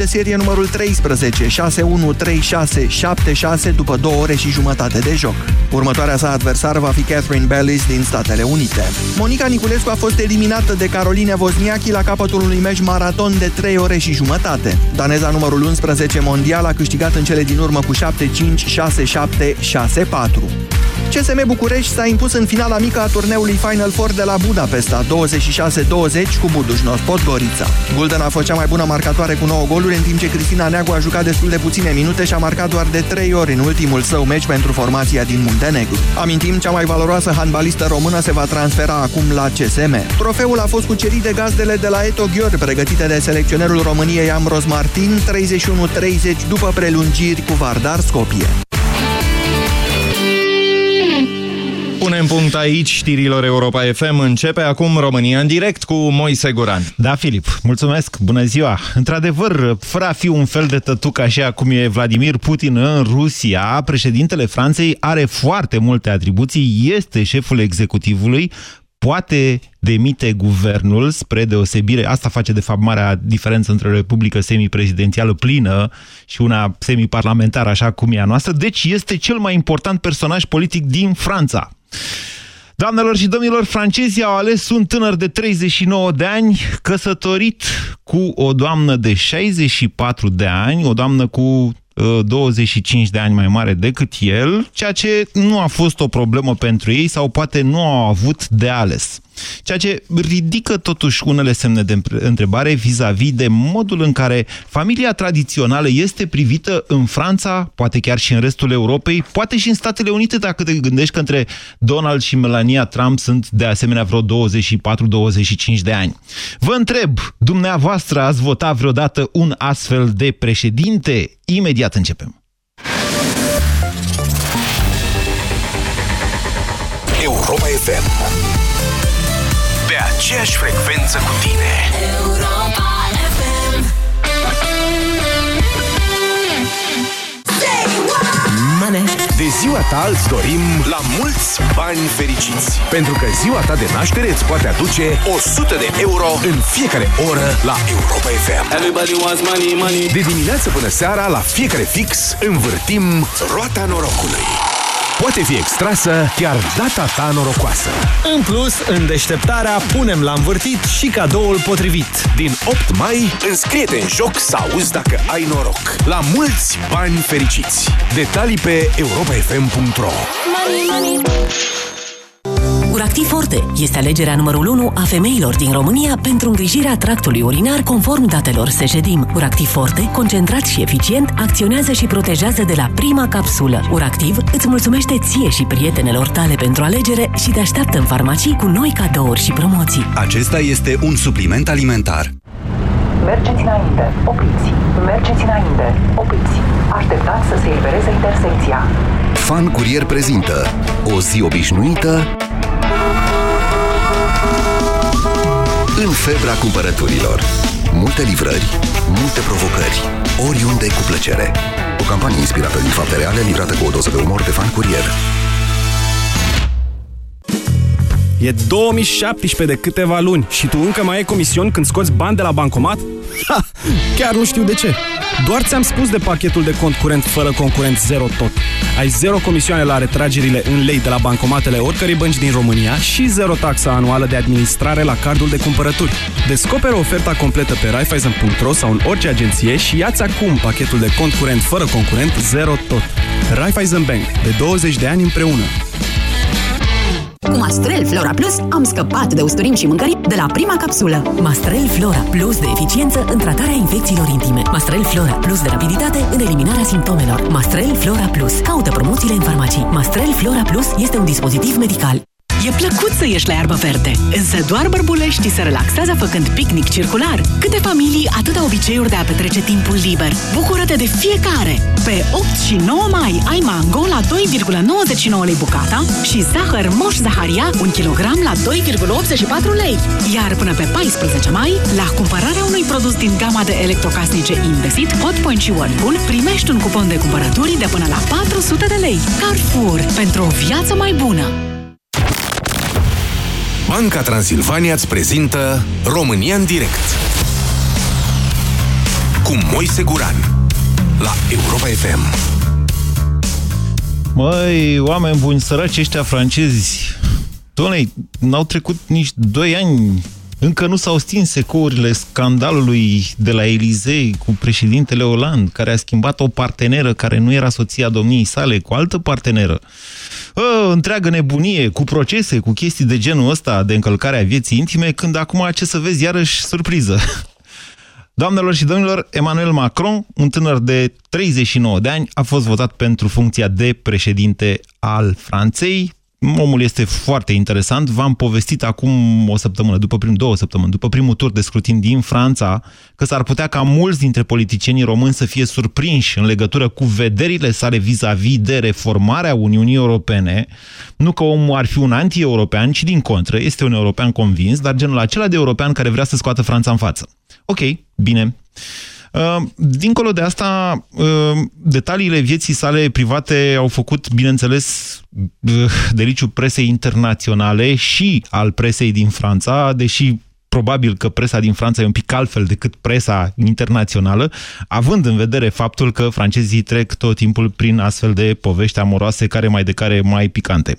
de serie numărul 13, 6-1-3-6-7-6 după două ore și jumătate de joc. Următoarea sa adversară va fi Catherine Bellis din Statele Unite. Monica Niculescu a fost eliminată de Caroline Wozniacki la capătul unui meci maraton de 3 ore și jumătate. Daneza numărul 11 mondial a câștigat în cele din urmă cu 7-5, 6-7, 6-4. CSM București s-a impus în finala mică a turneului Final Four de la Budapesta, 26-20 cu Budușnos Podgorița. Gulden a fost cea mai bună marcatoare cu 9 goluri, în timp ce Cristina Neagu a jucat destul de puține minute și a marcat doar de 3 ori în ultimul său meci pentru formația din Muntenegru. Amintim, cea mai valoroasă handbalistă română se va transfera acum la CSM. Trofeul a fost cucerit de gazdele de la Eto Ghior, pregătite de selecționerul României Amros Martin, 31-30 după prelungiri cu Vardar Skopje. Punem punct aici știrilor Europa FM. Începe acum România în direct cu Moise Guran. Da, Filip, mulțumesc, bună ziua. Într-adevăr, fără a fi un fel de tătuc așa cum e Vladimir Putin în Rusia, președintele Franței are foarte multe atribuții, este șeful executivului, poate demite guvernul spre deosebire, asta face de fapt marea diferență între o republică semiprezidențială plină și una semiparlamentară așa cum e a noastră, deci este cel mai important personaj politic din Franța. Doamnelor și domnilor, francezii au ales un tânăr de 39 de ani, căsătorit cu o doamnă de 64 de ani, o doamnă cu 25 uh, de ani mai mare decât el, ceea ce nu a fost o problemă pentru ei sau poate nu au avut de ales. Ceea ce ridică totuși unele semne de întrebare vis-a-vis -vis de modul în care familia tradițională este privită în Franța, poate chiar și în restul Europei, poate și în Statele Unite, dacă te gândești că între Donald și Melania Trump sunt de asemenea vreo 24-25 de ani. Vă întreb, dumneavoastră ați votat vreodată un astfel de președinte? Imediat începem. Europa FM aceeași frecvență cu tine. Europa FM. De ziua ta îți dorim la mulți bani fericiți. Pentru că ziua ta de naștere îți poate aduce 100 de euro în fiecare oră la Europa FM. Everybody wants money, money. De dimineață până seara, la fiecare fix, învârtim roata norocului poate fi extrasă chiar data ta norocoasă. În plus, în deșteptarea punem la învârtit și cadoul potrivit. Din 8 mai, înscrie-te în joc să auzi dacă ai noroc. La mulți bani fericiți! Detalii pe europafm.ro Money, money. Uractiv Forte este alegerea numărul 1 a femeilor din România pentru îngrijirea tractului urinar conform datelor Sejedim. Uractiv Forte, concentrat și eficient, acționează și protejează de la prima capsulă. Uractiv îți mulțumește ție și prietenelor tale pentru alegere și te așteaptă în farmacii cu noi cadouri și promoții. Acesta este un supliment alimentar. Mergeți înainte, opriți. Mergeți înainte, opriți. Așteptați să se elibereze intersecția. Fan Curier prezintă o zi obișnuită în febra cumpărăturilor. Multe livrări, multe provocări, oriunde cu plăcere. O campanie inspirată din fapte reale, livrată cu o doză de umor de fan curier. E 2017 de câteva luni și tu încă mai ai comision când scoți bani de la bancomat? Ha! Chiar nu știu de ce. Doar ți-am spus de pachetul de cont curent fără concurent zero tot. Ai zero comisioane la retragerile în lei de la bancomatele oricărei bănci din România și zero taxa anuală de administrare la cardul de cumpărături. Descoperă oferta completă pe Raiffeisen.ro sau în orice agenție și ia-ți acum pachetul de cont curent fără concurent zero tot. Raiffeisen Bank. De 20 de ani împreună. Cu Mastrel Flora Plus am scăpat de usturim și mâncări de la prima capsulă. Mastrel Flora Plus de eficiență în tratarea infecțiilor intime. Mastrel Flora Plus de rapiditate în eliminarea simptomelor. Mastrel Flora Plus. Caută promoțiile în farmacii. Mastrel Flora Plus este un dispozitiv medical. E plăcut să ieși la iarbă verde, însă doar bărbuleștii se relaxează făcând picnic circular. Câte familii, atâta obiceiuri de a petrece timpul liber. Bucură-te de fiecare! Pe 8 și 9 mai ai mango la 2,99 lei bucata și zahăr moș zaharia 1 kg la 2,84 lei. Iar până pe 14 mai, la cumpărarea unui produs din gama de electrocasnice Indesit, Hotpoint și Whirlpool, primești un cupon de cumpărături de până la 400 de lei. Carrefour, pentru o viață mai bună! Banca Transilvania îți prezintă România în direct cu Moise Guran la Europa FM. Măi, oameni buni, săraci ăștia francezi, doamne, n-au trecut nici 2 ani încă nu s-au stins secourile scandalului de la Elisei cu președintele Hollande, care a schimbat o parteneră care nu era soția domniei sale cu altă parteneră. O, întreagă nebunie, cu procese, cu chestii de genul ăsta de încălcare a vieții intime, când acum, ce să vezi, iarăși surpriză. Doamnelor și domnilor, Emmanuel Macron, un tânăr de 39 de ani, a fost votat pentru funcția de președinte al Franței, Omul este foarte interesant. V-am povestit acum o săptămână, după prim, două săptămâni, după primul tur de scrutin din Franța, că s-ar putea ca mulți dintre politicienii români să fie surprinși în legătură cu vederile sale vis-a-vis -vis de reformarea Uniunii Europene. Nu că omul ar fi un anti-european, ci din contră, este un european convins, dar genul acela de european care vrea să scoată Franța în față. Ok, bine. Uh, dincolo de asta, uh, detaliile vieții sale private au făcut, bineînțeles, uh, deliciu presei internaționale și al presei din Franța, deși probabil că presa din Franța e un pic altfel decât presa internațională, având în vedere faptul că francezii trec tot timpul prin astfel de povești amoroase, care mai de care mai picante.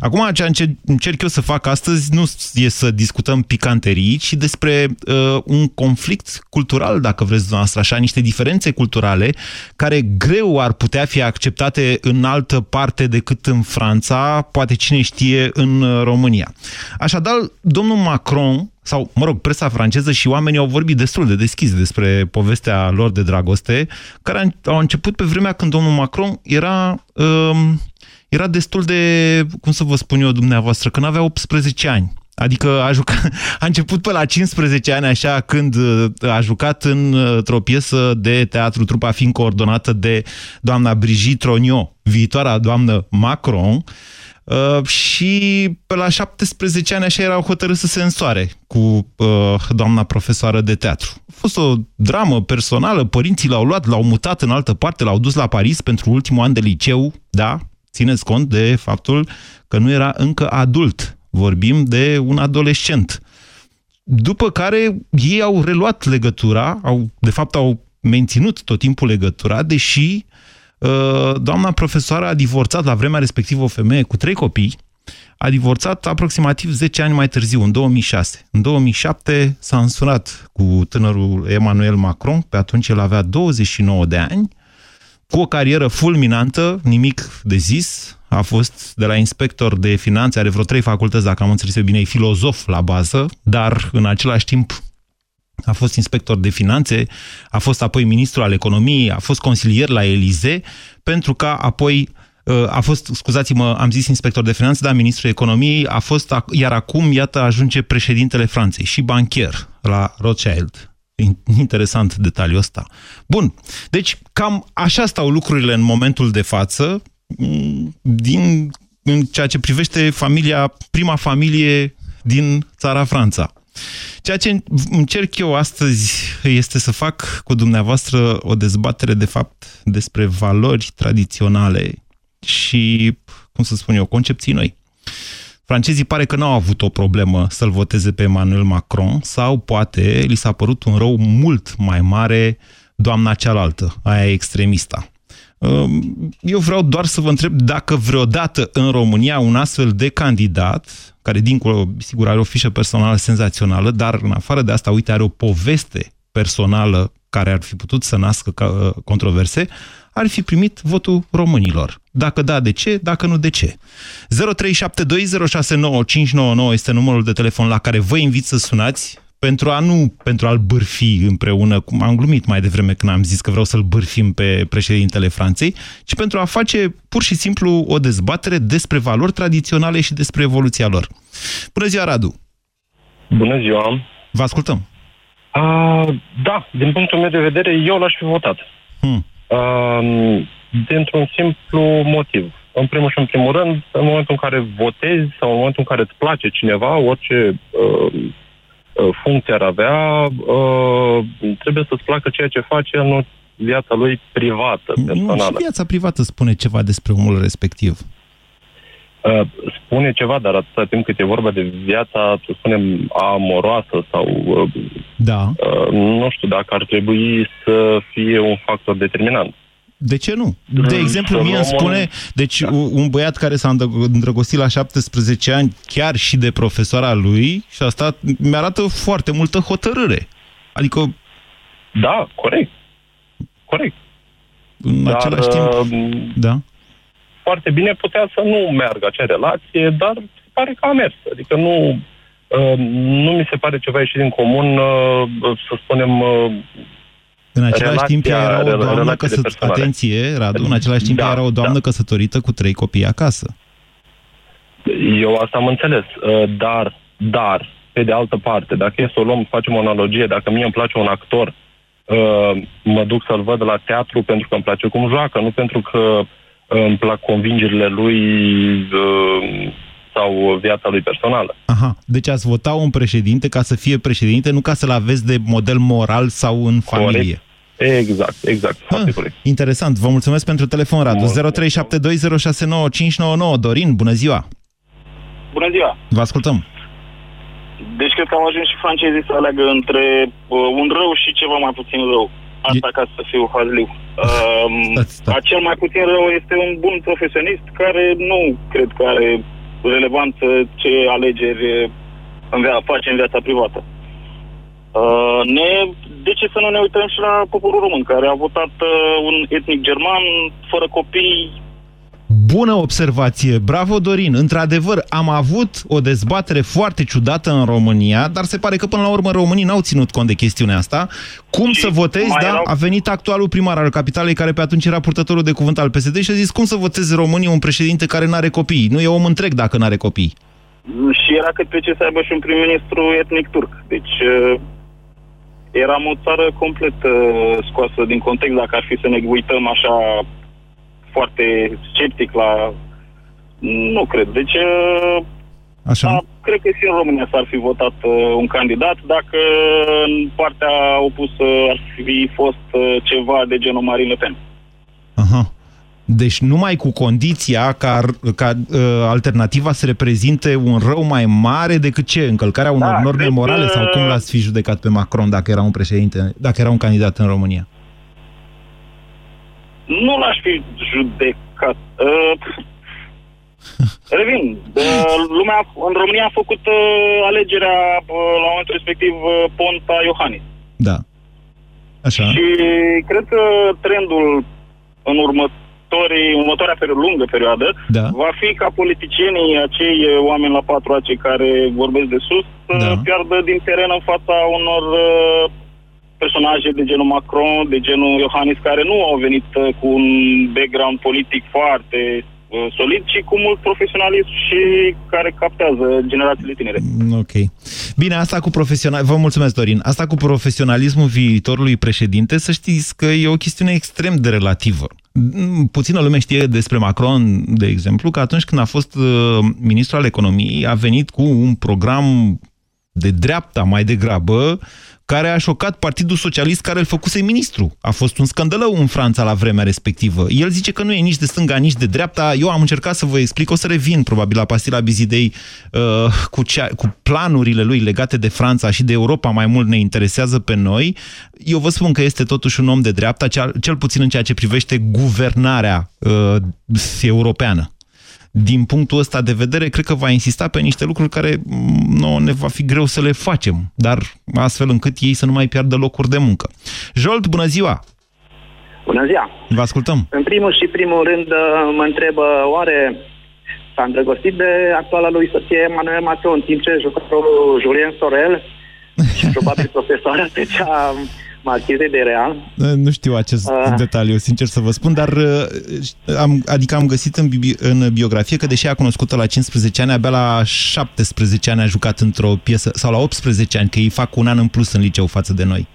Acum, ce încerc eu să fac astăzi nu e să discutăm picanterii, ci despre uh, un conflict cultural, dacă vreți dumneavoastră așa, niște diferențe culturale care greu ar putea fi acceptate în altă parte decât în Franța, poate cine știe în România. Așadar, domnul Macron, sau, mă rog, presa franceză și oamenii au vorbit destul de deschis despre povestea lor de dragoste, care au început pe vremea când domnul Macron era, um, era destul de, cum să vă spun eu dumneavoastră, când avea 18 ani. Adică a, jucat, a început pe la 15 ani, așa, când uh, a jucat într-o piesă de teatru, trupa fiind coordonată de doamna Brigitte Rognot, viitoarea doamnă Macron, Uh, și pe la 17 ani așa erau hotărât să se însoare cu uh, doamna profesoară de teatru. A fost o dramă personală, părinții l-au luat, l-au mutat în altă parte, l-au dus la Paris pentru ultimul an de liceu, da, țineți cont de faptul că nu era încă adult, vorbim de un adolescent. După care ei au reluat legătura, au, de fapt au menținut tot timpul legătura, deși Uh, doamna profesoară a divorțat la vremea respectivă o femeie cu trei copii, a divorțat aproximativ 10 ani mai târziu, în 2006. În 2007 s-a însurat cu tânărul Emmanuel Macron, pe atunci el avea 29 de ani, cu o carieră fulminantă, nimic de zis, a fost de la inspector de finanțe, are vreo trei facultăți, dacă am înțeles eu bine, e filozof la bază, dar în același timp a fost inspector de finanțe, a fost apoi ministru al economiei, a fost consilier la Elize, pentru că apoi uh, a fost, scuzați-mă, am zis inspector de finanțe, dar ministrul economiei a fost, iar acum, iată, ajunge președintele Franței și banchier la Rothschild. Interesant detaliul ăsta. Bun, deci cam așa stau lucrurile în momentul de față, mm, din în ceea ce privește familia, prima familie din țara Franța. Ceea ce încerc eu astăzi este să fac cu dumneavoastră o dezbatere, de fapt, despre valori tradiționale și, cum să spun eu, concepții noi. Francezii pare că nu au avut o problemă să-l voteze pe Emmanuel Macron sau poate li s-a părut un rău mult mai mare doamna cealaltă, aia extremista. Eu vreau doar să vă întreb dacă vreodată în România un astfel de candidat care dincolo, sigur, are o fișă personală senzațională, dar în afară de asta, uite, are o poveste personală care ar fi putut să nască uh, controverse, ar fi primit votul românilor. Dacă da, de ce? Dacă nu, de ce? 0372069599 este numărul de telefon la care vă invit să sunați pentru a nu pentru a-l bârfi împreună, cum am glumit mai devreme când am zis că vreau să-l bârfim pe președintele Franței, ci pentru a face pur și simplu o dezbatere despre valori tradiționale și despre evoluția lor. Bună ziua, Radu! Bună ziua! Vă ascultăm! A, da, din punctul meu de vedere, eu l-aș fi votat. Hmm. Uh, dintr-un simplu motiv. În primul și în primul rând, în momentul în care votezi sau în momentul în care îți place cineva, orice uh, Uh, funcție ar avea, uh, trebuie să-ți placă ceea ce face, nu viața lui privată, personală. Nu, și viața privată spune ceva despre omul respectiv. uh, spune ceva, dar atâta timp cât e vorba de viața, să spunem, amoroasă sau... Uh, da. Uh, nu știu dacă ar trebui să fie un factor determinant. De ce nu? De exemplu, mie îmi spune, deci da. un băiat care s-a îndrăgostit la 17 ani, chiar și de profesoara lui, și asta mi-arată foarte multă hotărâre. Adică... Da, corect. Corect. În dar, același timp... Uh, da. Foarte bine putea să nu meargă acea relație, dar se pare că a mers. Adică nu... Uh, nu mi se pare ceva ieșit din comun, uh, să spunem, uh, în același relația, timp era o doamnă căsătorită, atenție, Radu, în același timp da, era o doamnă da. căsătorită cu trei copii acasă. Eu asta am înțeles, uh, dar, dar, pe de altă parte, dacă e să o luăm, facem o analogie, dacă mie îmi place un actor, uh, mă duc să-l văd la teatru pentru că îmi place cum joacă, nu pentru că uh, îmi plac convingerile lui sau viața lui personală. Aha, deci ați vota un președinte ca să fie președinte, nu ca să-l aveți de model moral sau în familie. Corect. Exact, exact. Foarte ah, corect. Interesant. Vă mulțumesc pentru telefon, Radu. 0372069599. Dorin, bună ziua! Bună ziua! Vă ascultăm. Deci cred că au ajuns și francezii să aleagă între uh, un rău și ceva mai puțin rău. Asta e... ca să fiu hazliu. Uh, acel mai puțin rău este un bun profesionist care nu cred că are relevanță ce alegeri în via, face în viața privată. Uh, ne, de ce să nu ne uităm și la poporul român, care a votat uh, un etnic german, fără copii, Bună observație, bravo Dorin. Într-adevăr, am avut o dezbatere foarte ciudată în România, dar se pare că până la urmă românii n-au ținut cont de chestiunea asta. Cum și să votezi, da? Erau... A venit actualul primar al capitalei, care pe atunci era purtătorul de cuvânt al PSD și a zis cum să voteze românii un președinte care nu are copii. Nu e om întreg dacă nu are copii. Și era cât pe ce să aibă și un prim-ministru etnic turc. Deci uh, eram o țară complet uh, scoasă din context dacă ar fi să ne uităm așa foarte sceptic la... Nu cred. Deci, Așa. Da, cred că și în România s-ar fi votat uh, un candidat dacă în partea opusă ar fi fost uh, ceva de genul Marine Le Pen. Aha. Deci numai cu condiția ca, ca uh, alternativa să reprezinte un rău mai mare decât ce? Încălcarea unor da, norme morale? Sau cum l-ați fi judecat pe Macron dacă era un președinte, dacă era un candidat în România? Nu l-aș fi judecat. Uh, revin, uh, lumea în România a făcut uh, alegerea uh, la momentul respectiv uh, Ponta Iohannis. Da. Așa. Și cred că trendul în următorii, următoarea perioadă, lungă perioadă da. va fi ca politicienii, acei oameni la patru acei care vorbesc de sus, să da. piardă din teren în fața unor uh, personaje de genul Macron, de genul Iohannis, care nu au venit uh, cu un background politic foarte uh, solid, ci cu mult profesionalism și care captează generațiile tinere. Mm, ok. Bine, asta cu profesional... Vă mulțumesc, Dorin. Asta cu profesionalismul viitorului președinte, să știți că e o chestiune extrem de relativă. Mm, puțină lume știe despre Macron, de exemplu, că atunci când a fost uh, ministru al economiei, a venit cu un program de dreapta mai degrabă, care a șocat Partidul Socialist care îl făcuse ministru. A fost un scandalău în Franța la vremea respectivă. El zice că nu e nici de stânga, nici de dreapta. Eu am încercat să vă explic, o să revin probabil la pastila Bizidei uh, cu, cea, cu planurile lui legate de Franța și de Europa mai mult ne interesează pe noi. Eu vă spun că este totuși un om de dreapta, cel, cel puțin în ceea ce privește guvernarea uh, europeană din punctul ăsta de vedere, cred că va insista pe niște lucruri care mm, nu ne va fi greu să le facem, dar astfel încât ei să nu mai piardă locuri de muncă. Jolt, bună ziua! Bună ziua! Vă ascultăm! În primul și primul rând uh, mă întreb, uh, oare s-a îndrăgostit de actuala lui soție Emmanuel Macron, în timp ce jucătorul Julien Sorel și probabil profesoara pe cea marchizei de Real. Nu știu acest uh. detaliu, sincer să vă spun, dar uh, am, adică am găsit în, bi în biografie că deși a cunoscut-o la 15 ani, abia la 17 ani a jucat într-o piesă, sau la 18 ani, că ei fac un an în plus în liceu față de noi.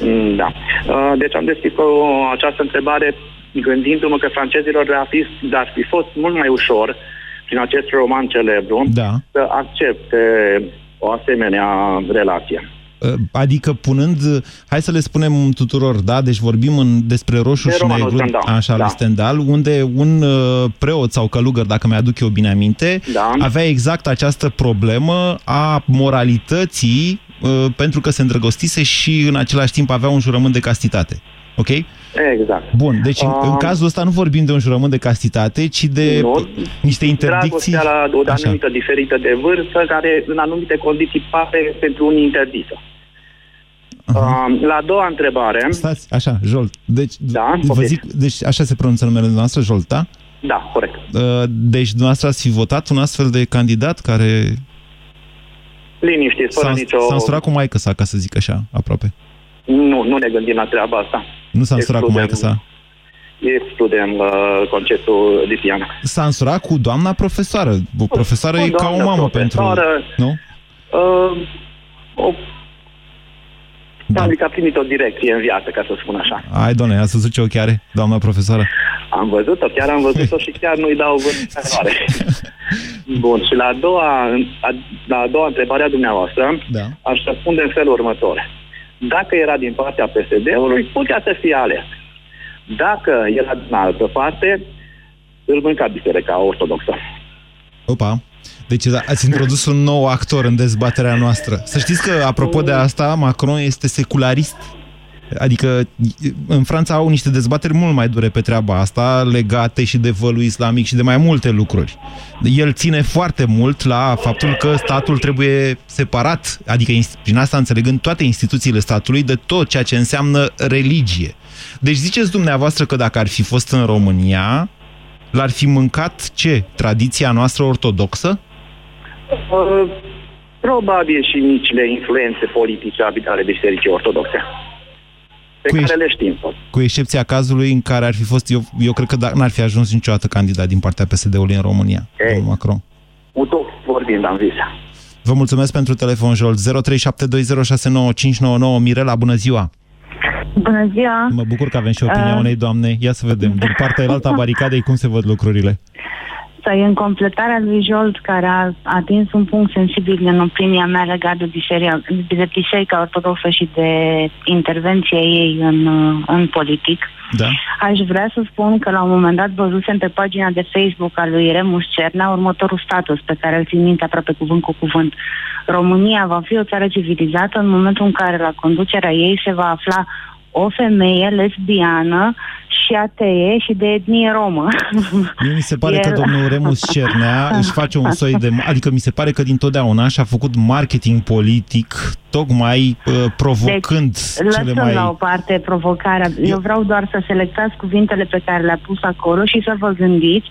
Mm, da. Uh, deci am deschis o, această întrebare gândindu-mă că francezilor ar fi, ar fi fost mult mai ușor prin acest roman celebru da. să accepte o asemenea relație. Uh, adică punând, hai să le spunem tuturor, da? Deci vorbim în, despre roșu De și romanul negru, Stendhal, așa, da. lui Stendhal, unde un uh, preot sau călugăr, dacă mi-aduc eu bine aminte, Da. avea exact această problemă a moralității uh, pentru că se îndrăgostise și în același timp avea un jurământ de castitate. Ok? Exact. Bun, deci în, Ah. în cazul ăsta nu vorbim de un jurământ de castitate, ci de Nu. niște interdicții... Dragostea la o Așa. anumită diferită de vârstă, care în anumite condiții pare pentru unii interzisă. Uh, la a doua întrebare, Stați, așa, Jolt. Deci, Da, vă poftiți. zic, deci așa se pronunță numele dumneavoastră, Jolt, da? da, corect. Uh, Deci dumneavoastră ați fi votat un astfel de candidat care Liniște, fără s-a, nicio... s-a însurat cu maică sa, ca să zic așa, aproape. Nu, nu ne gândim la treaba asta. Nu s-a însurat cu Excludem- maică sa. Excludem uh, conceptul lipian. S-a însurat cu doamna profesoară. O profesoară Cu e ca o doamna mamă profesoară. pentru... Nu? Uh, o... Da. Că a primit o direcție în viață, ca să spun așa. Hai, doamne, ați văzut ce ochi are, doamna profesoară? Am văzut-o, chiar am văzut-o și chiar nu-i dau vânzare. Bun, și la a doua, a, la a doua întrebare a dumneavoastră, da. aș răspunde în felul următor. Dacă era din partea PSD-ului, putea să fie ales. Dacă era din altă parte, îl mânca biserica ortodoxă. Opa. Deci ați introdus un nou actor în dezbaterea noastră. Să știți că, apropo de asta, Macron este secularist. Adică în Franța au niște dezbateri mult mai dure pe treaba asta, legate și de vălul islamic și de mai multe lucruri. El ține foarte mult la faptul că statul trebuie separat, adică prin asta înțelegând toate instituțiile statului, de tot ceea ce înseamnă religie. Deci ziceți dumneavoastră că dacă ar fi fost în România, l-ar fi mâncat ce? Tradiția noastră ortodoxă? Uh, probabil și micile influențe politice ale Bisericii Ortodoxe. Pe Cu care ești- le știm tot. Cu excepția cazului în care ar fi fost, eu, eu cred că da- n-ar fi ajuns niciodată candidat din partea PSD-ului în România, Ei. domnul Macron. Utoc vorbind am zis. Vă mulțumesc pentru telefon, Jolt. 0372069599. Mirela, bună ziua! Bună ziua! Mă bucur că avem și opinia Uh. unei doamne. Ia să vedem, din partea elaltă a baricadei, cum se văd lucrurile. Sau în completarea lui Jolt, care a atins un punct sensibil în opinia mea legat de biserica, de biserica ortodoxă și de intervenția ei în, uh, în politic. Da? Aș vrea să spun că la un moment dat văzusem pe pagina de Facebook a lui Remus Cernea următorul status pe care îl țin minte aproape cuvânt cu cuvânt. România va fi o țară civilizată în momentul în care la conducerea ei se va afla o femeie lesbiană și atee și de etnie romă. Mie mi se pare El- că domnul Remus Cernea își face un soi de... Adică mi se pare că dintotdeauna și-a făcut marketing politic tocmai uh, provocând Deci, cele lăsăm mai... la o parte provocarea. Eu vreau doar să selectați cuvintele pe care le-a pus acolo și să vă gândiți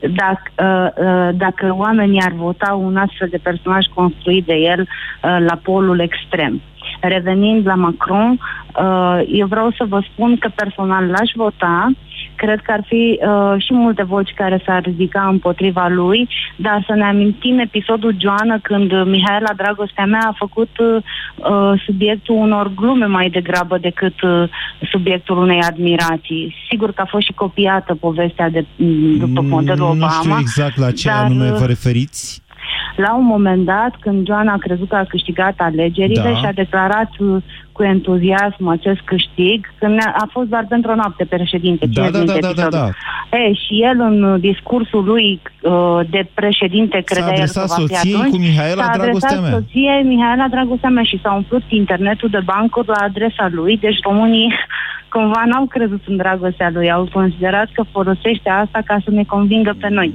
dacă, uh, uh, dacă oamenii ar vota un astfel de personaj construit de el uh, la polul extrem. Revenind la Macron, uh, eu vreau să vă spun că personal l-aș vota, cred că ar fi uh, și multe voci care s-ar ridica împotriva lui, dar să ne amintim episodul Joana când uh, Mihaela Dragostea mea a făcut uh, uh, subiectul unor glume mai degrabă decât uh, subiectul unei admirații. Sigur că a fost și copiată povestea de, m, după modelul Obama. Nu știu exact la ce dar, anume uh, vă referiți. La un moment dat, când Joana a crezut că a câștigat alegerile Da. și a declarat uh, cu entuziasm acest câștig, când ne- a fost doar pentru o noapte președinte. Da, țineți da, minte da, da, da, episodul. da. E, și el în uh, discursul lui uh, de președinte credea el că adresat va fi soției atunci, cu Mihaela, s-a dragostea adresat mea. soției Mihaela Dragostea mea și s-a umplut internetul de bancuri la adresa lui, deci românii cumva n-au crezut în dragostea lui, au considerat că folosește asta ca să ne convingă pe noi.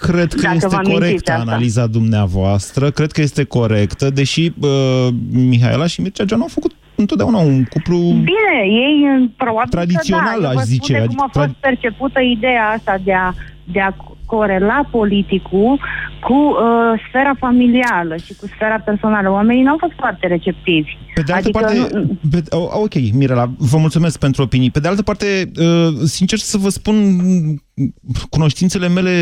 Cred că Dacă este vă amintiți corectă asta. analiza dumneavoastră, cred că este corectă, deși uh, Mihaela și Mircea Joana au făcut întotdeauna un cuplu... Bine, ei uh, probabil Tradițional, că da. Eu aș vă zice, spun de adică cum a fost tra- percepută ideea asta de a, de a corela politicul cu uh, sfera familială și cu sfera personală. Oamenii n-au fost foarte receptivi. Pe de altă adică, parte, nu- pe, o- ok, Mirela, vă mulțumesc pentru opinii. Pe de altă parte, uh, sincer să vă spun, cunoștințele mele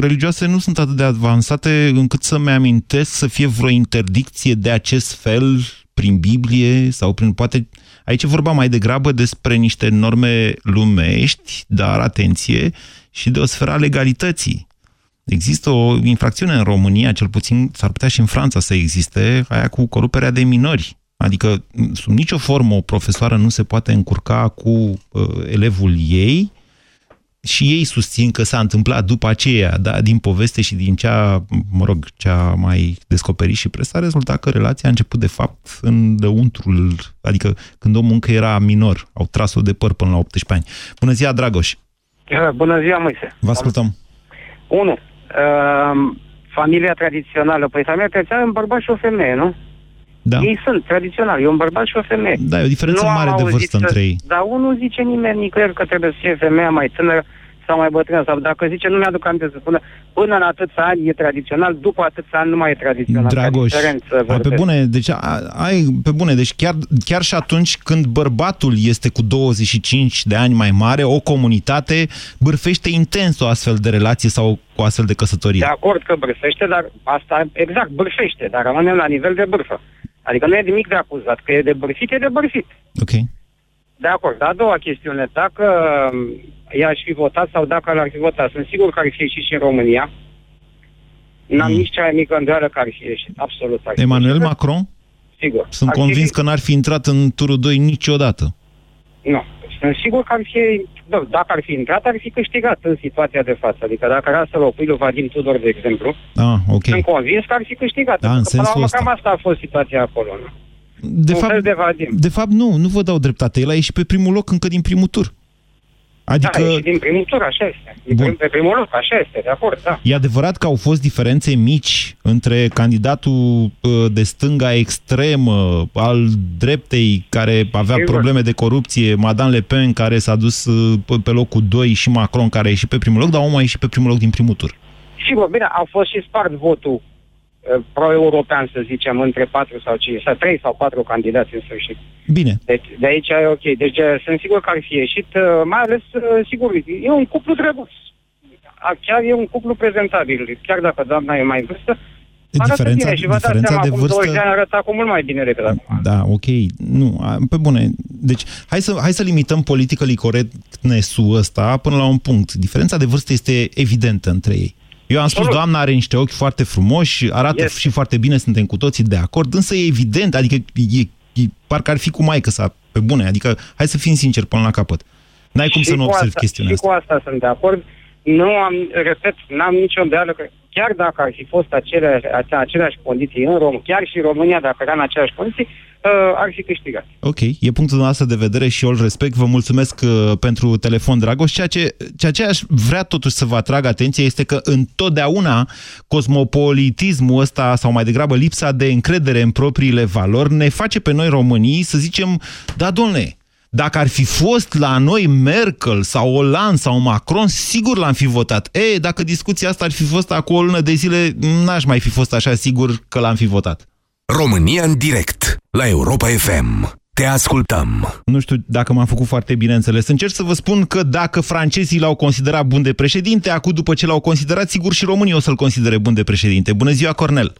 religioase nu sunt atât de avansate încât să-mi amintesc să fie vreo interdicție de acest fel prin Biblie sau prin poate... Aici e vorba mai degrabă despre niște norme lumești, dar atenție, și de o sferă a legalității. Există o infracțiune în România, cel puțin s-ar putea și în Franța să existe, aia cu coruperea de minori. Adică, sub nicio formă, o profesoară nu se poate încurca cu uh, elevul ei și ei susțin că s-a întâmplat după aceea, da, din poveste și din cea, mă rog, cea mai descoperit și presa, rezultat că relația a început, de fapt, în dăuntrul, adică când omul încă era minor, au tras-o de păr până la 18 ani. Bună ziua, Dragoș! Bună ziua, Moise! Vă ascultăm! Unu, uh, familia tradițională. Păi familia tradițională e un bărbat și o femeie, nu? Da. Ei sunt tradiționali, e un bărbat și o femeie. Da, e o diferență nu mare de vârstă între ei. Dar unul zice nimeni nicăieri că trebuie să fie femeia mai tânără sau mai bătrână. Sau dacă zice, nu mi-aduc aminte să spună, până în atâția ani e tradițional, după atâția ani nu mai e tradițional. Dragoș, ai, pe bune, deci ai, pe bune, deci chiar, chiar și atunci când bărbatul este cu 25 de ani mai mare, o comunitate bârfește intens o astfel de relație sau cu astfel de căsătorie. De acord că bârfește, dar asta exact, bârfește, dar rămânem la nivel de bârfă. Adică nu e nimic de acuzat, că e de bârfit, e de bârfit. Ok. De acord. A doua chestiune, dacă i-aș fi votat sau dacă l-ar fi votat, sunt sigur că ar fi ieșit și în România. N-am mm. nici cea mai mică îndoială că ar fi ieșit. Absolut. Ar fi Emmanuel ieșit. Macron? Sigur. Sunt ar convins fi... că n-ar fi intrat în turul 2 niciodată. Nu. Sunt sigur că ar fi, da, dacă ar fi intrat, ar fi câștigat în situația de față. Adică dacă era să-l opui lui Vadim Tudor, de exemplu, ah, ok. sunt convins că ar fi câștigat. Da, în Că, până la sensul urmă, ăsta. cam asta a fost situația acolo. Nu? De Un fel fapt, de Vadim. de fapt, nu, nu vă dau dreptate. El a ieșit pe primul loc încă din primul tur. Adică... Da, e și din primul tur, așa este. Din Bun. prim, pe primul loc, așa este, de acord, da. E adevărat că au fost diferențe mici între candidatul uh, de stânga extremă, al dreptei, care avea Sigur. probleme de corupție, Madame Le Pen, care s-a dus uh, pe- pe locul 2 și Macron, care a ieșit pe primul loc, dar omul a ieșit pe primul loc din primul tur. Sigur, bine, a fost și spart votul uh, pro-european, să zicem, între patru sau cinci, sau trei sau patru candidați în sfârșit. Bine. Deci, de aici e ok. Deci uh, sunt sigur că ar fi ieșit, uh, mai ales, uh, sigur, e un cuplu drăguț. A, Chiar e un cuplu prezentabil. Chiar dacă doamna e mai în vârstă, arată Diferența- bine și vă dați diferența seama, de acum vârstă- 20 de ani arăta cu mult mai bine decât acum. Da, ok. Nu, a, pe bune. Deci, hai să, hai să limităm politically correctness-ul ăsta până la un punct. Diferența de vârstă este evidentă între ei. Eu am spus, Absolut. doamna are niște ochi foarte frumoși, arată Este. și foarte bine, suntem cu toții de acord, însă e evident, adică e, e, parcă ar fi cu maică sa, pe bune, adică hai să fim sinceri până la capăt. N-ai cum Și să nu cu observi asta, chestiunea și asta. cu asta sunt de acord. Nu am, repet, n-am nicio îndoială că chiar dacă ar fi fost aceleași, ace- aceleași condiții în România, chiar și România, dacă era în aceleași condiții, uh, ar fi câștigat. Ok, e punctul nostru de vedere și eu îl respect. Vă mulțumesc uh, pentru telefon, Dragoș. Ceea ce, ceea ce aș vrea totuși să vă atrag atenție este că întotdeauna cosmopolitismul ăsta, sau mai degrabă lipsa de încredere în propriile valori, ne face pe noi românii să zicem, da, domnule, dacă ar fi fost la noi Merkel sau Hollande sau Macron, sigur l-am fi votat. E, dacă discuția asta ar fi fost acum o lună de zile, n-aș mai fi fost așa sigur că l-am fi votat. România în direct la Europa FM. Te ascultăm. Nu știu dacă m-am făcut foarte bine înțeles. Încerc să vă spun că dacă francezii l-au considerat bun de președinte, acum după ce l-au considerat, sigur și românii o să-l considere bun de președinte. Bună ziua, Cornel!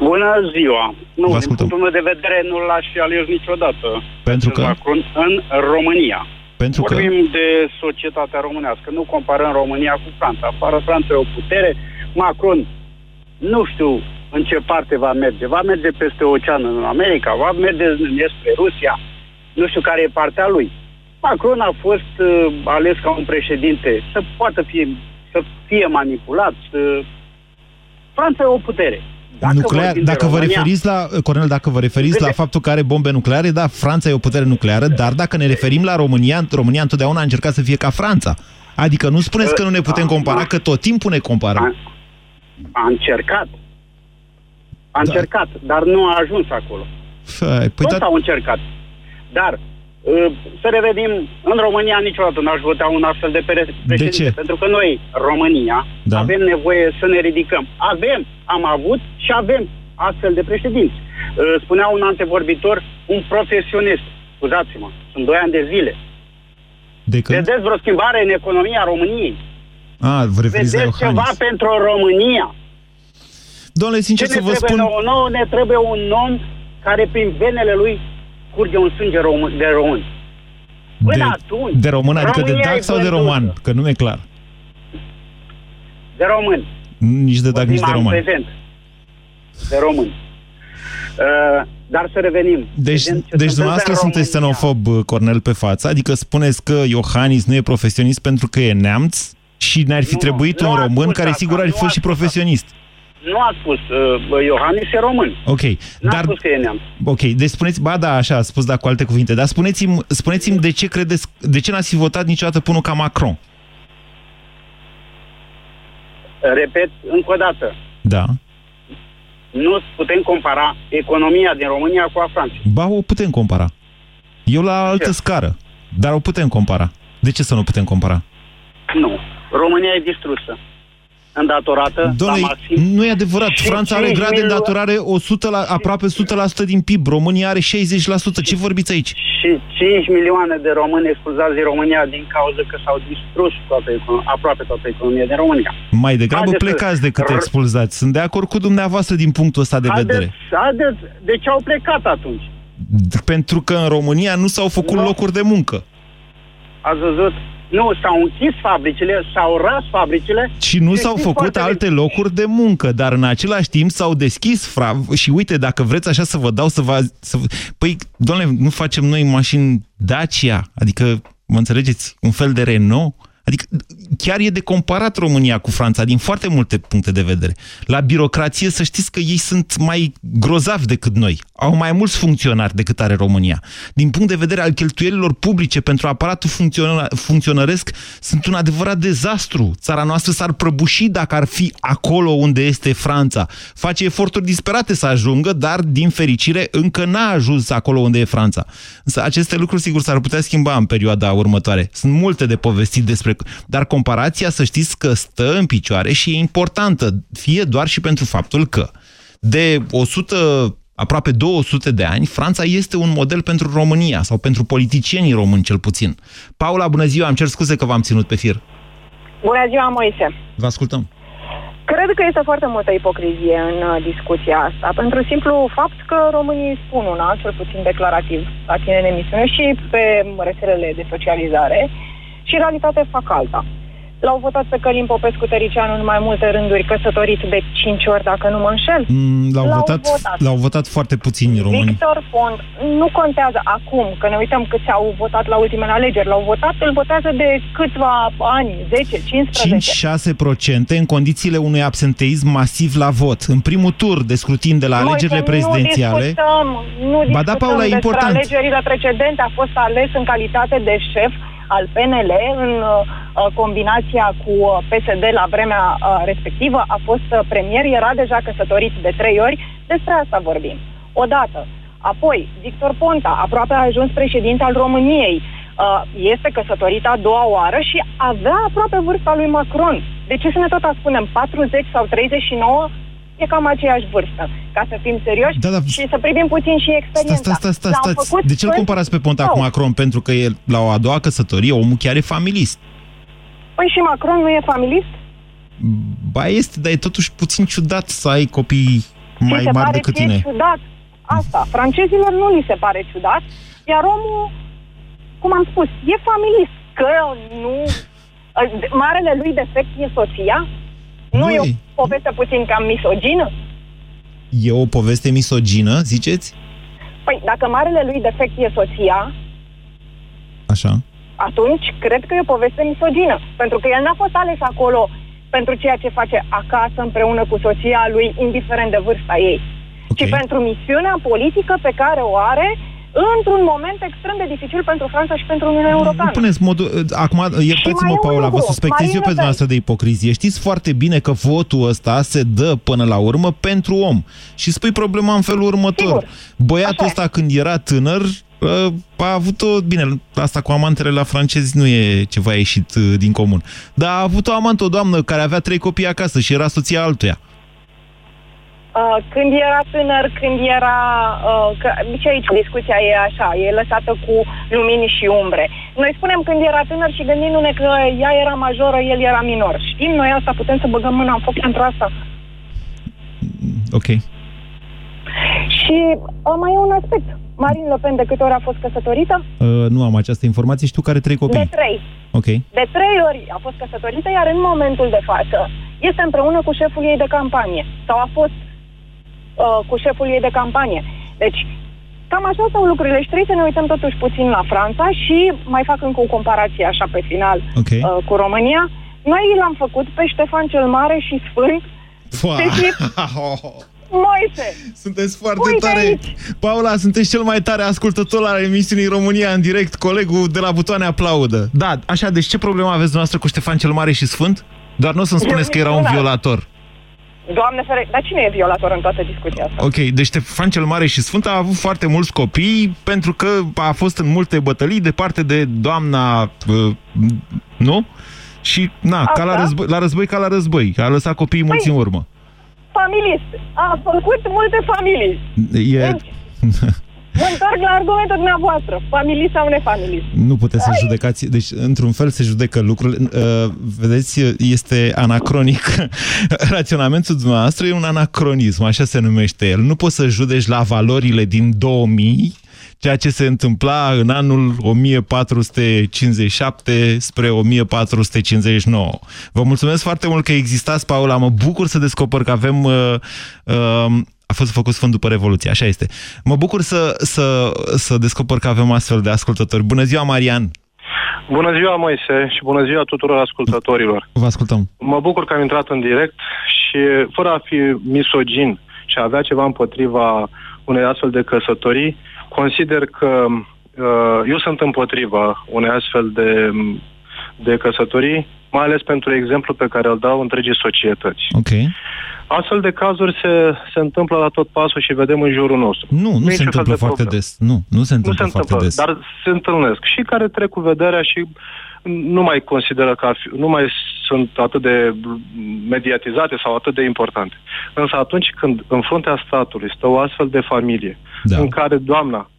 Bună ziua! Nu, Vă din ascultăm. punctul meu de vedere nu l-aș fi ales niciodată. Pentru că? Macron în România. Pentru că? Vorbim de societatea românească, nu comparăm România cu Franța. Afară Franța e o putere, Macron nu știu în ce parte va merge. Va merge peste ocean în America, va merge spre Rusia, nu știu care e partea lui. Macron a fost uh, ales ca un președinte să poată fi, să fie manipulat. Uh, Franța e o putere. Dacă Nuclear, vorbim de dacă vă România- referiți la, Cornel, dacă vă referiți la faptul că are bombe nucleare, da, Franța e o putere nucleară, dar dacă ne referim la România, România întotdeauna a încercat să fie ca Franța. Adică nu spuneți că nu ne putem compara, că tot timpul ne comparăm. A încercat. A încercat, dar nu a ajuns acolo. Fai, Păi Toți da, au încercat. Dar, uh, să revenim, în România niciodată n-aș vota un astfel de pre- președinte. ce? Pentru că noi, România, Da. avem nevoie să ne ridicăm. Avem, am avut și avem astfel de președinți. Uh, Spunea un antevorbitor, un profesionist. Scuzați-mă, sunt doi ani de zile. de când? Vedeți vreo schimbare în economia României? A, vă referiți la Vedeți ceva Iohannis. pentru România? Domnule, sincer Ce să ne vă trebuie spun... nouă? Nouă ne trebuie un om care prin venele lui curge un sânge român, de român. Până de, atunci, de român, adică de România dac e sau de vândută. roman? Că nu e clar. De români. Nici de dac, nici de romani. prezent. De români. Uh, dar să revenim. Deci, deci dumneavoastră sunteți xenofob, Cornel, pe față? Adică spuneți că Iohannis nu e profesionist pentru că e neamț și ne-ar fi nu, trebuit un român care sigur ar fi fost și profesionist. Nu a spus, uh, Iohannis e român. Ok. Nu dar, a spus că e neamț. Ok, deci spuneți, ba da, așa, a spus, dar cu alte cuvinte, dar spuneți-mi spuneți de ce credeți, de ce n-ați fi votat niciodată până ca Macron? Repet încă o dată. Da nu putem compara economia din România cu a Franței. Ba, o putem compara. Eu la altă ce? scară, dar o putem compara. De ce să nu putem compara? Nu. România e distrusă îndatorată Doamne, la maxim. nu e adevărat. Și Franța are grad de îndatorare 100 la, aproape 100% din PIB. România are 60%. Ce vorbiți aici? Și 5 milioane de români expulzați din România din cauza că s-au distrus toată, aproape toată economia din România. Mai degrabă Haideți plecați decât expulzați. Sunt de acord cu dumneavoastră din punctul ăsta de haideți, vedere. Haideți, de ce au plecat atunci? Pentru că în România nu s-au făcut no. locuri de muncă. Ați văzut? Nu, s-au închis fabricile, s-au ras fabricile. Și nu s-au făcut alte locuri de muncă, dar în același timp s-au deschis fra... Și uite, dacă vreți așa să vă dau să vă... Să... Păi, doamne, nu facem noi mașini Dacia, adică, mă înțelegeți, un fel de Renault? Adică chiar e de comparat România cu Franța din foarte multe puncte de vedere. La birocrație să știți că ei sunt mai grozavi decât noi. Au mai mulți funcționari decât are România. Din punct de vedere al cheltuielilor publice pentru aparatul funcționăresc sunt un adevărat dezastru. Țara noastră s-ar prăbuși dacă ar fi acolo unde este Franța. Face eforturi disperate să ajungă, dar din fericire încă n-a ajuns acolo unde e Franța. Însă aceste lucruri sigur s-ar putea schimba în perioada următoare. Sunt multe de povestit despre dar comparația, să știți că stă în picioare și e importantă, fie doar și pentru faptul că de 100 aproape 200 de ani, Franța este un model pentru România sau pentru politicienii români cel puțin. Paula, bună ziua, am cer scuze că v-am ținut pe fir. Bună ziua, Moise. Vă ascultăm. Cred că este foarte multă ipocrizie în uh, discuția asta, pentru simplu fapt că românii spun una, cel puțin declarativ, la tine în emisiune și pe rețelele de socializare, și în realitate fac alta. L-au votat pe Călim Popescu Tăricianu în mai multe rânduri, căsătorit de 5 ori, dacă nu mă înșel. Mm, l-au, votat, votat. L-au votat foarte puțini români. Victor Fond, nu contează acum, că ne uităm câți au votat la ultimele alegeri. L-au votat, îl votează de câțiva ani, 10, 15. 5-6% în condițiile unui absenteism masiv la vot. În primul tur de scrutin de la Noi alegerile prezidențiale... Nu discutăm, nu discutăm ba da, Paula, despre important. alegerile precedente. A fost ales în calitate de șef al PNL în uh, uh combinația cu uh, PSD la vremea uh, respectivă, a fost uh, premier, era deja căsătorit de trei ori, despre asta vorbim. Odată. Apoi, Victor Ponta, aproape a ajuns președinte al României, uh, este căsătorit a doua oară și avea aproape vârsta lui Macron. De ce să ne tot spunem 40 sau 39? E cam aceeași vârstă, ca să fim serioși da, da. și să privim puțin și experiența. Sta, sta, sta, sta, sta. De ce îl comparați pe Ponta cu Macron? Pentru că el, la o a doua căsătorie, omul chiar e familist. Păi și Macron nu e familist? Ba este, dar e totuși puțin ciudat să ai copii mai se mari pare decât tine. ciudat. Asta. Francezilor nu li se pare ciudat, iar omul, cum am spus, e familist. Că nu... Marele lui defect e soția, nu e o poveste puțin cam misogină? E o poveste misogină, ziceți? Păi, dacă marele lui defect e soția... Așa. Atunci, cred că e o poveste misogină. Pentru că el n-a fost ales acolo pentru ceea ce face acasă împreună cu soția lui, indiferent de vârsta ei. Okay. Ci pentru misiunea politică pe care o are într-un moment extrem de dificil pentru Franța și pentru Uniunea Europeană. Nu puneți modul... Acum, iertați-mă, Paula, vă suspectez eu pe dumneavoastră de ipocrizie. Știți foarte bine că votul ăsta se dă până la urmă pentru om. Și spui problema în felul următor. Sigur. Băiatul Așa. ăsta când era tânăr, ă, a avut-o, bine, asta cu amantele la francezi nu e ceva ieșit ă, din comun, dar a avut o amantă, o doamnă care avea trei copii acasă și era soția altuia. Uh, când era tânăr, când era... Uh, că, și aici discuția e așa, e lăsată cu lumini și umbre. Noi spunem când era tânăr și gândindu-ne că ea era majoră, el era minor. Știm noi asta, putem să băgăm mâna în foc pentru asta. Ok. Și uh, mai e un aspect. Marine Le Pen de câte ori a fost căsătorită? Uh, nu am această informație. Știu care trei copii. De trei. Ok. De trei ori a fost căsătorită, iar în momentul de față este împreună cu șeful ei de campanie sau a fost uh, cu șeful ei de campanie. Deci, cam așa stau lucrurile și trebuie să ne uităm totuși puțin la Franța și mai fac încă o comparație așa pe final okay. uh, cu România. Noi l-am făcut pe Ștefan cel Mare și Sfânt. Deci, Moise! Sunteți foarte Uite tare! Aici. Paula, sunteți cel mai tare ascultător la emisiunii România în direct, colegul de la butoane aplaudă. Da, așa, deci ce problemă aveți dumneavoastră cu Ștefan cel Mare și Sfânt? Doar nu o să-mi spuneți că era un violator. Doamne fere, dar cine e violator în toată discuția asta? Ok, deci Ștefan cel Mare și Sfânt a avut foarte mulți copii pentru că a fost în multe bătălii departe de doamna, uh, nu? Și, na, ca la război, la război ca la război, a lăsat copiii mulți păi, în urmă. Familist, a făcut multe familii. E... Deci, Mă întorc la argumentul dumneavoastră, familii sau nefamilii. Nu puteți să judecați, deci într-un fel se judecă lucrurile. Uh, vedeți, este anacronic. Raționamentul dumneavoastră e un anacronism, așa se numește el. Nu poți să judeci la valorile din 2000 ceea ce se întâmpla în anul 1457 spre 1459. Vă mulțumesc foarte mult că existați, Paula. Mă bucur să descoper că avem uh, uh, a fost făcut sfânt după Revoluție, așa este. Mă bucur să, să, să descoper că avem astfel de ascultători. Bună ziua, Marian! Bună ziua, Moise, și bună ziua tuturor ascultătorilor. Vă ascultăm. Mă bucur că am intrat în direct și fără a fi misogin și a avea ceva împotriva unei astfel de căsătorii, consider că uh, eu sunt împotriva unei astfel de, de căsătorii, mai ales pentru exemplu pe care îl dau întregii societăți. Ok. Astfel de cazuri se, se întâmplă la tot pasul și vedem în jurul nostru. Nu, nu, nu se întâmplă de foarte problem. des. Nu, nu se întâmplă, nu se întâmplă foarte des. Dar se întâlnesc și care trec cu vederea și nu mai consideră că fi, nu mai sunt atât de mediatizate sau atât de importante. Însă atunci când în fruntea statului stă o astfel de familie da. în care doamna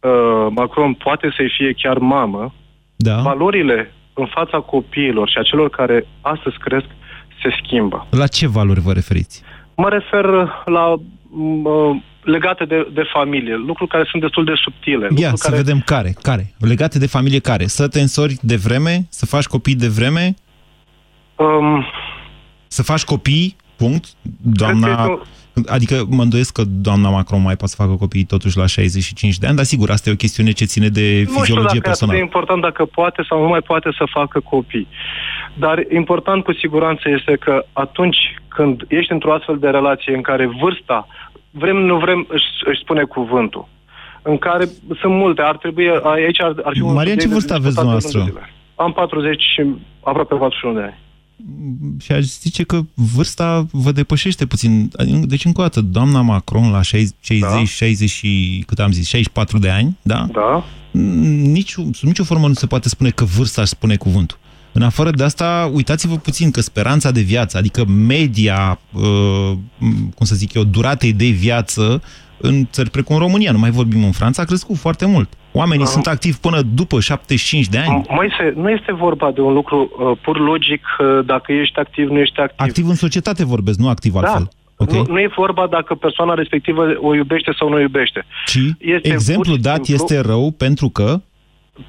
uh, Macron poate să-i fie chiar mamă, da. valorile în fața copiilor și a celor care astăzi cresc se schimbă. La ce valori vă referiți? Mă refer la uh, legate de, de familie, lucruri care sunt destul de subtile. Ia, să care... vedem care, care. Legate de familie care? Să te însori de vreme? Să faci copii de vreme? Um, să faci copii, punct? Doamna... Adică mă îndoiesc că doamna Macron mai poate să facă copii totuși la 65 de ani, dar sigur, asta e o chestiune ce ține de fiziologie personală. Nu știu dacă e important dacă poate sau nu mai poate să facă copii. Dar important cu siguranță este că atunci când ești într-o astfel de relație în care vârsta, vrem, nu vrem, își, își spune cuvântul, în care sunt multe, ar trebui, aici ar, ar fi un... Maria, ce vârstă aveți dumneavoastră? Am 40 și aproape 41 de ani și aș zice că vârsta vă depășește puțin. Deci, încă o dată, doamna Macron la 60, da. 60 și, cât am zis, 64 de ani, da? Da. Nici, sub nicio formă nu se poate spune că vârsta își spune cuvântul. În afară de asta, uitați-vă puțin că speranța de viață, adică media, uh, cum să zic eu, duratei de viață în țări precum România, nu mai vorbim în Franța, a crescut foarte mult. Oamenii uh, sunt activi până după 75 de ani. Moise, nu este vorba de un lucru uh, pur logic, uh, dacă ești activ, nu ești activ. Activ în societate vorbesc, nu activ da. altfel. Okay. Nu, nu e vorba dacă persoana respectivă o iubește sau nu o iubește. Ci este exemplu dat simplu, este rău pentru că?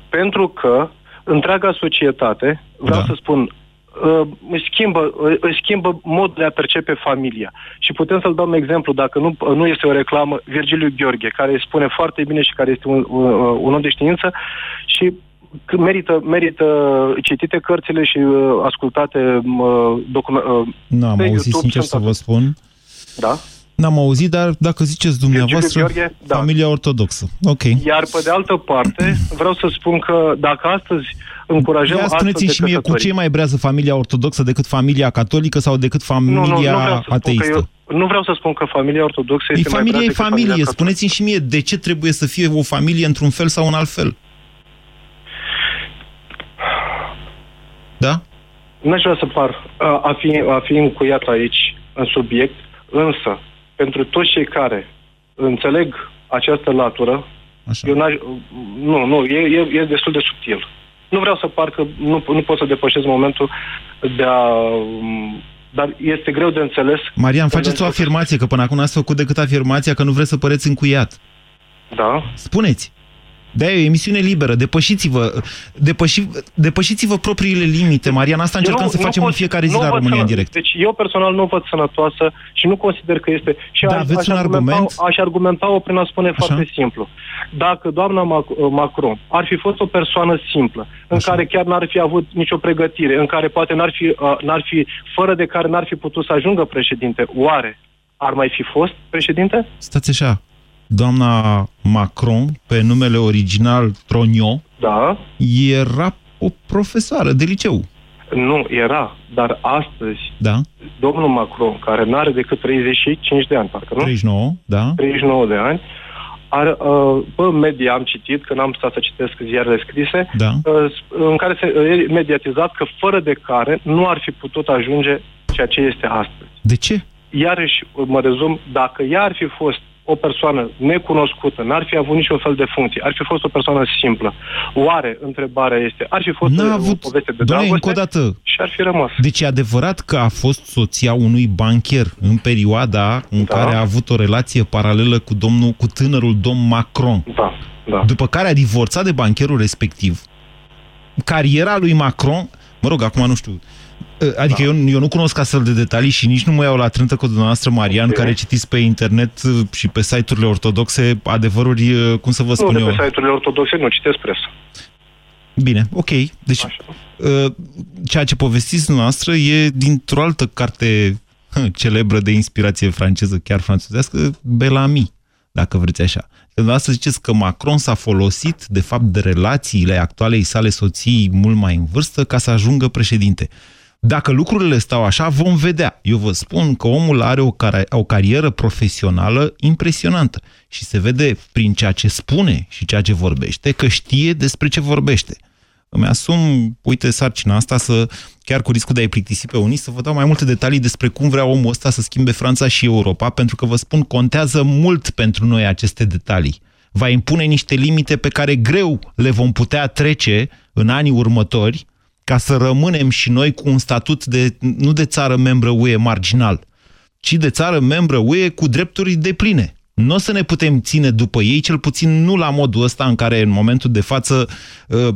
Pentru că întreaga societate, vreau da. să spun, uh, își schimbă, uh, își schimbă modul de a percepe familia. Și putem să-l dăm exemplu, dacă nu, nu este o reclamă, Virgiliu Gheorghe, care îi spune foarte bine și care este un, un, un om de știință și merită, merită citite cărțile și uh, ascultate uh, documente. Uh, nu am auzit, sincer să vă spun. Da? N-am auzit, dar dacă ziceți dumneavoastră, Gheorghe, da. familia ortodoxă. Ok. Iar pe de altă parte, vreau să spun că dacă astăzi încurajăm Ia spuneți-mi și mie, cu ce mai brează familia ortodoxă decât familia catolică sau decât familia nu, nu, nu ateistă? Eu, nu vreau să spun că familia ortodoxă este familia mai e familie. familie. Spuneți-mi și mie, de ce trebuie să fie o familie într-un fel sau în alt fel? Da? N-aș vrea să par a, a, fi, a fi încuiat aici în subiect, însă pentru toți cei care înțeleg această latură, Așa. eu n-aș, nu, nu, e, e, e destul de subtil. Nu vreau să par că nu, nu pot să depășesc momentul de a... Dar este greu de înțeles. Marian, faceți o afirmație, că până acum n-ați făcut decât afirmația că nu vreți să păreți încuiat. Da. Spuneți. De e o emisiune liberă. Depășiți-vă, depăși, depășiți-vă propriile limite. Marian, asta încercăm nu, să nu facem pot, în fiecare zi nu la văd România în sănă- direct. Deci eu personal nu o văd sănătoasă și nu consider că este... Și Da, aș, aveți aș un argumenta, argument? Aș argumenta-o prin a spune foarte simplu. Dacă doamna Mac- Macron ar fi fost o persoană simplă, în care chiar n-ar fi avut nicio pregătire, în care poate n-ar fi, uh, n-ar fi fără de care n-ar fi putut să ajungă președinte, oare ar mai fi fost președinte? Stați așa, doamna Macron, pe numele original Tronio, Da. era o profesoară de liceu. Nu, era. Dar astăzi, Da? domnul Macron, care nu are decât 35 de ani, parcă nu? 39, da? 39 de ani, are, uh, pe media am citit, că n-am stat să citesc ziarele scrise, Da. uh, sp- în care se e mediatizat că fără de care nu ar fi putut ajunge ceea ce este astăzi. De ce? Iarăși, mă rezum, dacă ea ar fi fost o persoană necunoscută, n-ar fi avut niciun fel de funcție, ar fi fost o persoană simplă. Oare, întrebarea este, ar fi fost N-a o, avut- o poveste de Doamne, dragoste încă o dată. și ar fi rămas. Deci e adevărat că a fost soția unui bancher în perioada în Da. care a avut o relație paralelă cu domnul, cu tânărul domn Macron. Da, da. După care a divorțat de bancherul respectiv. Cariera lui Macron, mă rog, acum nu știu, Adică da. eu, eu nu cunosc astfel de detalii și nici nu mă iau la trântă cu dumneavoastră, Marian, okay. care citiți pe internet uh, și pe site-urile ortodoxe adevăruri, uh, cum să vă spun nu, eu... de pe site-urile ortodoxe nu citesc presă. Bine, ok. Deci, uh, ceea ce povestiți dumneavoastră e dintr-o altă carte hă, celebră de inspirație franceză, chiar franțuzească, Bellamy, dacă vreți așa. Dumneavoastră ziceți că Macron s-a folosit, de fapt, de relațiile actualei sale soții mult mai în vârstă ca să ajungă președinte. Dacă lucrurile stau așa, vom vedea. Eu vă spun că omul are o, car- o carieră profesională impresionantă și se vede prin ceea ce spune și ceea ce vorbește, că știe despre ce vorbește. Îmi asum, uite, sarcina asta să, chiar cu riscul de a-i plictisi pe unii, să vă dau mai multe detalii despre cum vrea omul ăsta să schimbe Franța și Europa, pentru că vă spun, contează mult pentru noi aceste detalii. Va impune niște limite pe care greu le vom putea trece în anii următori, ca să rămânem și noi cu un statut de, nu de țară membră UE marginal, ci de țară membră UE cu drepturi de pline. Nu o să ne putem ține după ei, cel puțin nu la modul ăsta în care în momentul de față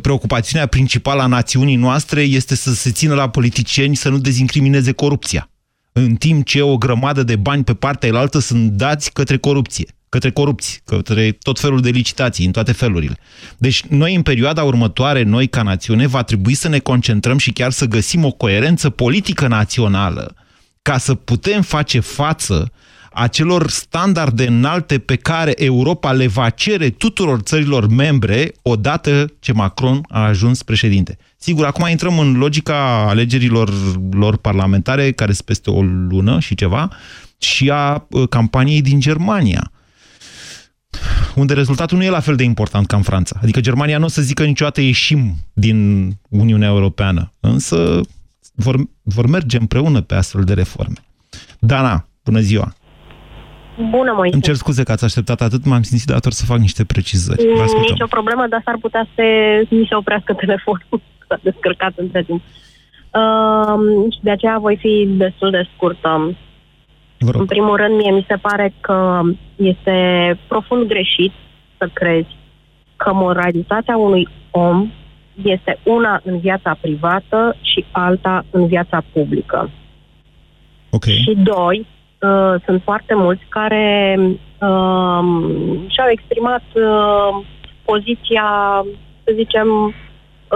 preocupațiunea principală a națiunii noastre este să se țină la politicieni să nu dezincrimineze corupția. În timp ce o grămadă de bani pe partea elaltă sunt dați către corupție către corupți, către tot felul de licitații, în toate felurile. Deci noi în perioada următoare, noi ca națiune, va trebui să ne concentrăm și chiar să găsim o coerență politică națională ca să putem face față acelor standarde înalte pe care Europa le va cere tuturor țărilor membre odată ce Macron a ajuns președinte. Sigur, acum intrăm în logica alegerilor lor parlamentare, care sunt peste o lună și ceva, și a campaniei din Germania unde rezultatul nu e la fel de important ca în Franța. Adică Germania nu o să zică niciodată ieșim din Uniunea Europeană, însă vor, vor merge împreună pe astfel de reforme. Dana, bună ziua! Bună, Moise. Îmi cer scuze că ați așteptat atât, m-am simțit dator să fac niște precizări. Vă ascultăm. Nici o problemă, dar s-ar putea să mi se oprească telefonul. S-a descărcat între timp. Uh, și de aceea voi fi destul de scurtă. În primul rând, mie mi se pare că este profund greșit să crezi că moralitatea unui om este una în viața privată și alta în viața publică. Okay. Și doi, uh, sunt foarte mulți care uh, și-au exprimat uh, poziția, să zicem,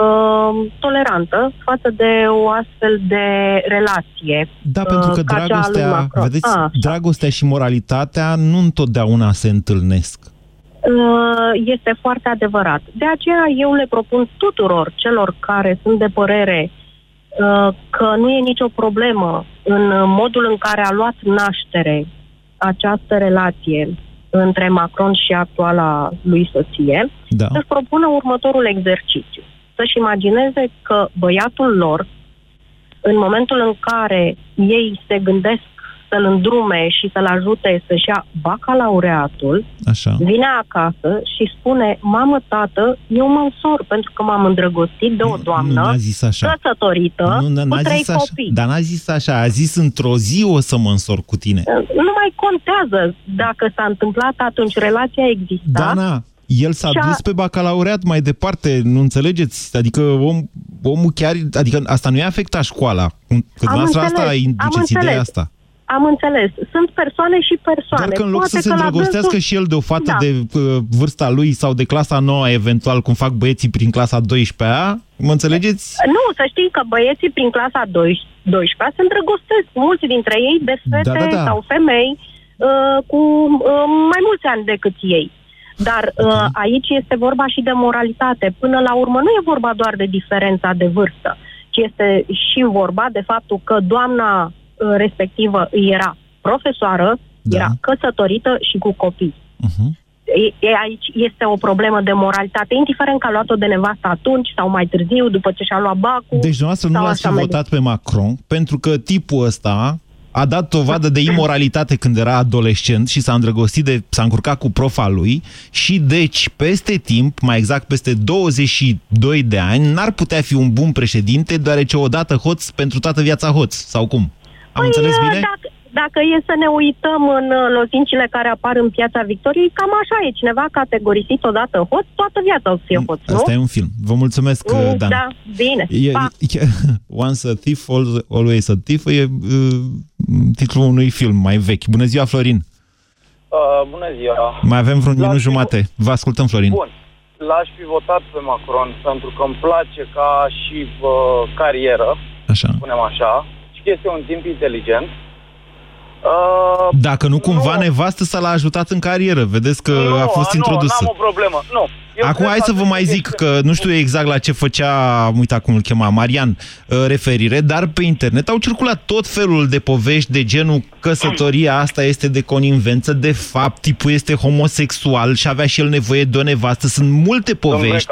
uh, tolerantă față de o astfel de relație. Da, pentru că ca cea a lui dragostea, Macron. vedeți, Ah, dragostea și moralitatea nu întotdeauna se întâlnesc. Uh, este foarte adevărat. De aceea eu le propun tuturor celor care sunt de părere uh, că nu e nicio problemă în modul în care a luat naștere această relație între Macron și actuala lui soție, da. să-și propună următorul exercițiu. Să-și imagineze că băiatul lor, în momentul în care ei se gândesc să-l îndrume și să-l ajute să-și ia bacalaureatul, Așa. vine acasă și spune, mamă, tată, eu mă însor pentru că m-am îndrăgostit de o doamnă n-a zis așa. căsătorită Nu, n-a cu trei zis așa. copii. Dar n-a zis așa, a zis într-o zi o să mă însor cu tine. Nu mai contează dacă s-a întâmplat atunci, relația exista. Dana, El s-a Și-a- dus pe bacalaureat mai departe, nu înțelegeți? Adică om, omul chiar, adică asta nu i-a afectat școala. Că dumneavoastră asta înțeles, am induceți ideea înțeles. asta. Am înțeles. Sunt persoane și persoane. Dar că în loc Poate să se că la îndrăgostească dânsul- și el de o fată Da. de uh, vârsta lui sau de clasa 9 eventual, cum fac băieții prin clasa 12-a, mă înțelegeți? Nu, să știi că băieții prin clasa 12 se îndrăgostesc, mulți dintre ei, de fete Da, da, da. sau femei uh, cu uh, mai mulți ani decât ei. Dar uh, aici este vorba și de moralitate. Până la urmă nu e vorba doar de diferența de vârstă, ci este și vorba de faptul că doamna uh, respectivă era profesoară, da. era căsătorită și cu copii. E, e, aici este o problemă de moralitate, indiferent că a luat-o de nevastă atunci sau mai târziu, după ce și-a luat bacul. Deci dumneavoastră nu sau l-ați fi așa mai votat pe Macron pentru că tipul ăsta a dat dovadă de imoralitate când era adolescent și s-a îndrăgostit de, s-a încurcat cu profa lui și deci peste timp, mai exact peste 22 de ani, n-ar putea fi un bun președinte deoarece odată hoț pentru toată viața hoț, sau cum? Am Păi, înțeles uh, bine? Dacă, dacă e să ne uităm în uh, lozincile care apar în piața Victoriei, cam așa e. Cineva categorisit odată hoț, toată viața o să fie hoț, nu? Asta e un film. Vă mulțumesc, Mm, Dan. Da, bine. E, Pa. e, Once a thief, al- always a thief e uh, titlul unui film mai vechi. Bună ziua, Florin! Uh, bună ziua! Mai avem vreun L-aș minut fi- jumate. Vă ascultăm, Florin. Bun. L-aș fi votat pe Macron pentru că îmi place ca și uh, carieră, Așa. spunem așa, și că este un timp inteligent. Uh, Dacă nu cumva nevastă s-a l-a ajutat în carieră. Vedeți că nu, a fost nu, introdusă. n-am o problemă. Nu. Eu Acum cred hai că să vă mai zic că nu știu exact la ce făcea, uita cum îl chema, Marian, uh, referire, dar pe internet au circulat tot felul de povești de genul căsătoria asta este de coninvență, de fapt tipul este homosexual și avea și el nevoie de o nevastă. Sunt multe povești.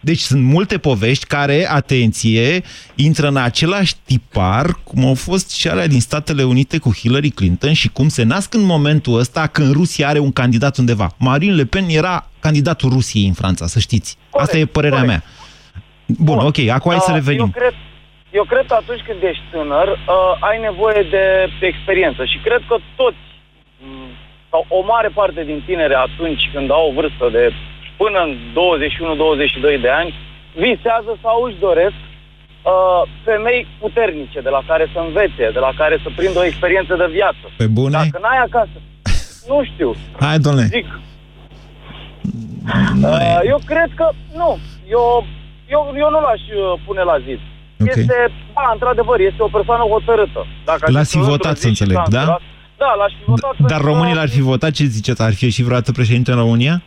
Deci sunt multe povești care, atenție, intră în același tipar cum au fost și alea din Statele Unite cu Hillary Clinton și cum se nasc în momentul ăsta când Rusia are un candidat undeva. Marine Le Pen era candidatul Rusiei în Franța, să știți. Asta e părerea mea. Bun, ok, acum hai să Uh, revenim. Eu cred, eu cred că atunci când ești tânăr, uh, ai nevoie de experiență și cred că toți, m, sau o mare parte din tineri atunci când au o vârstă de până în 21-22 de ani, visează sau își doresc uh, femei puternice de la care să învețe, de la care să prindă o experiență de viață. Pe bune? Dacă n-ai acasă, nu știu. Hai, domnule. Zic. Uh, eu cred că nu. Eu, eu, eu nu l-aș uh, pune la zid. Ok. Este, da, într-adevăr, este o persoană hotărâtă. Dacă aș L-ați fi într-o votat, zi să și înțeleg, s-a da? întâmplat- Da, l-aș fi votat. Dar pentru românii că l-ar fi votat? Ce ziceți? Ar fi ieșit vreodată președinte în România?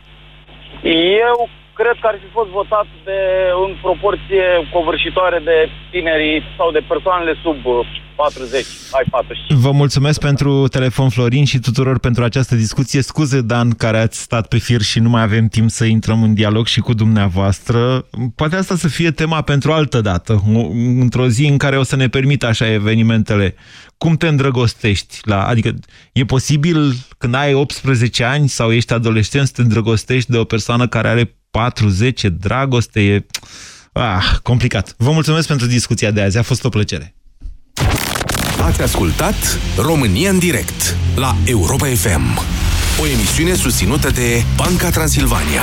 Eu cred că ar fi fost votat de, în proporție covârșitoare de tinerii sau de persoanele sub uh, 40, ai 45. Vă mulțumesc pentru telefon, Florin, și tuturor pentru această discuție. Scuze, Dan, care ați stat pe fir și nu mai avem timp să intrăm în dialog și cu dumneavoastră. Poate asta să fie tema pentru altă dată, o- într-o zi în care o să ne permită așa evenimentele. Cum te îndrăgostești? La, adică e posibil când ai 18 ani sau ești adolescent să te îndrăgostești de o persoană care are 40, dragoste, e ah, complicat. Vă mulțumesc pentru discuția de azi, a fost o plăcere. Ați ascultat România în direct la Europa FM, o emisiune susținută de Banca Transilvania.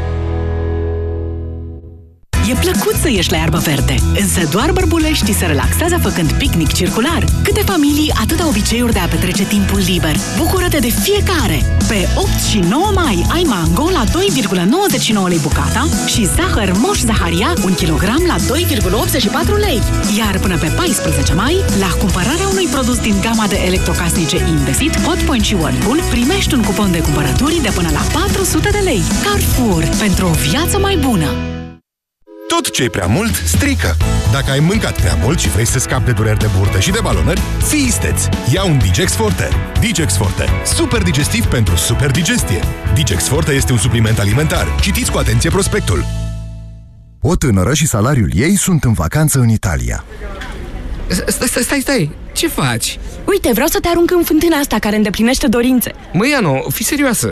E plăcut să ieși la iarbă verde, însă doar bărbuleștii se relaxează făcând picnic circular. Câte familii, atâta obiceiuri de a petrece timpul liber. Bucură-te de fiecare! Pe 8 și 9 mai ai mango la 2,99 lei bucata și zahăr Moș Zaharia 1 kg la 2,84 lei. Iar până pe 14 mai, la cumpărarea unui produs din gama de electrocasnice Indesit, Hotpoint și Whirlpool, primești un cupon de cumpărături de până la 400 de lei. Carrefour, pentru o viață mai bună! Tot ce e prea mult, strică. Dacă ai mâncat prea mult și vrei să scapi de dureri de burtă și de balonări, fii isteț! Ia un Digex Forte. Digex Forte. Super digestiv pentru super digestie. Digex Forte este un supliment alimentar. Citiți cu atenție prospectul. O tânără și salariul ei sunt în vacanță în Italia. Stai, stai, stai, stai! Ce faci? Uite, vreau să te arunc în fântâna asta care îndeplinește dorințe. Măi, Ano, fii serioasă!